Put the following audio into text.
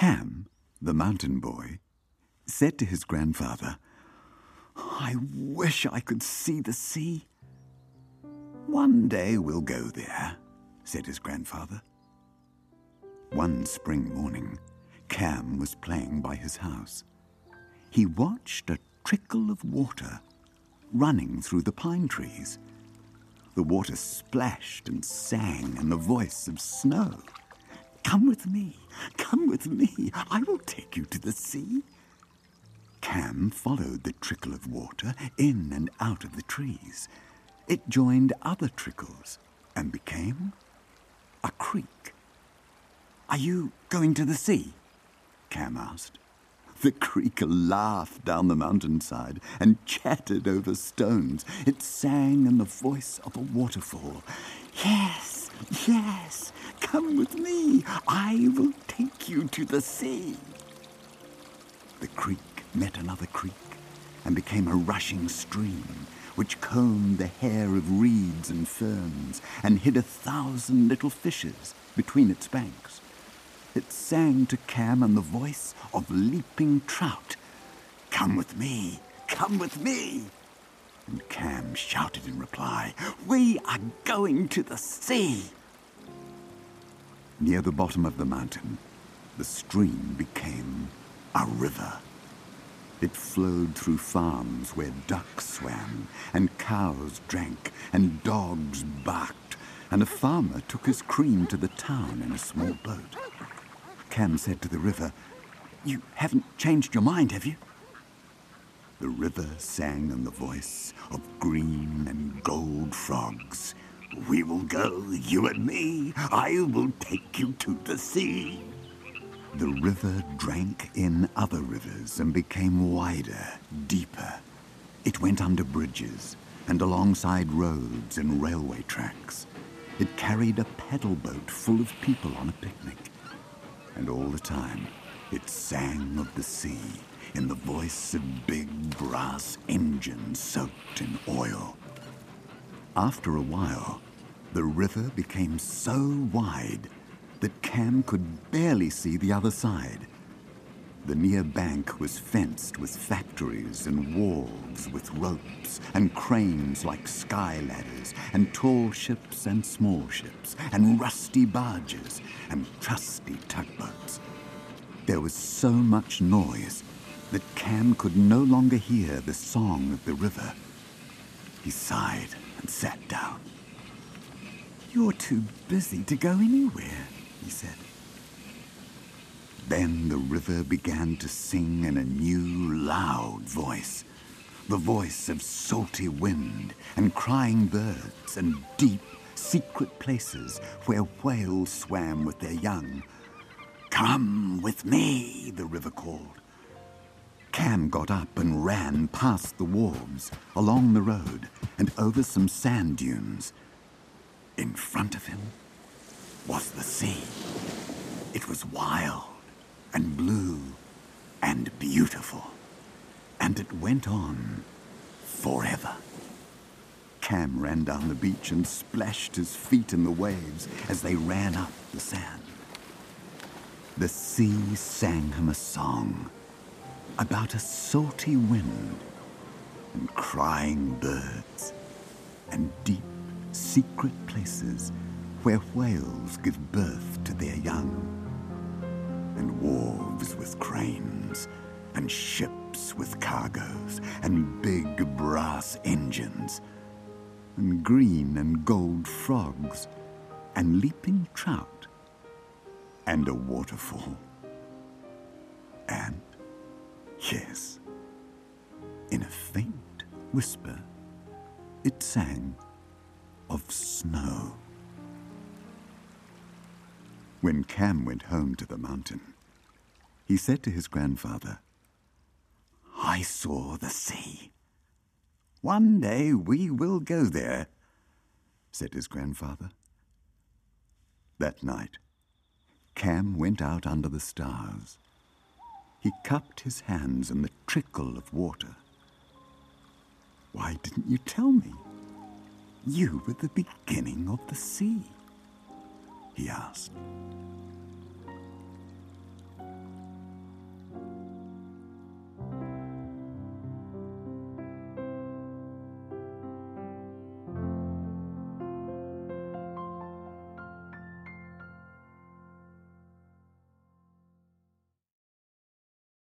Cam, the mountain boy, said to his grandfather, I wish I could see the sea. One day we'll go there, said his grandfather. One spring morning, Cam was playing by his house. He watched a trickle of water running through the pine trees. The water splashed and sang in the voice of snow. Come with me, come with me, I will take you to the sea. Cam followed the trickle of water in and out of the trees. It joined other trickles and became a creek. Are you going to the sea? Cam asked. The creek laughed down the mountainside and chattered over stones. It sang in the voice of a waterfall. Yes, yes, come with me. I will take you to the sea. The creek met another creek and became a rushing stream which combed the hair of reeds and ferns and hid a thousand little fishes between its banks. It sang to Cam in the voice of leaping trout. Come with me, come with me. And Cam shouted in reply, We are going to the sea. Near the bottom of the mountain, the stream became a river. It flowed through farms where ducks swam, and cows drank, and dogs barked, and a farmer took his cream to the town in a small boat. Cam said to the river, You haven't changed your mind, have you? The river sang in the voice of green and gold frogs. We will go, you and me. I will take you to the sea. The river drank in other rivers and became wider, deeper. It went under bridges and alongside roads and railway tracks. It carried a pedal boat full of people on a picnic. And all the time, it sang of the sea in the voice of big brass engines soaked in oil. After a while, the river became so wide that Cam could barely see the other side. The near bank was fenced with factories and wharves with ropes and cranes like sky ladders, and tall ships and small ships, and rusty barges and trusty tugboats. There was so much noise that Cam could no longer hear the song of the river. He sighed and sat down. You're too busy to go anywhere, he said. Then the river began to sing in a new, loud voice. The voice of salty wind and crying birds and deep, secret places where whales swam with their young. Come with me, the river called. Cam got up and ran past the wharves, along the road, and over some sand dunes. In front of him was the sea. It was wild and blue and beautiful, and it went on forever. Cam ran down the beach and splashed his feet in the waves as they ran up the sand. The sea sang him a song about a salty wind and crying birds and deep secret places where whales give birth to their young, and wharves with cranes, and ships with cargoes, and big brass engines, and green and gold frogs, and leaping trout, and a waterfall. And, yes, in a faint whisper, it sang of snow. When Cam went home to the mountain, he said to his grandfather, I saw the sea. One day we will go there, said his grandfather. That night, Cam went out under the stars. He cupped his hands in the trickle of water. Why didn't you tell me? You were the beginning of the sea, he asked.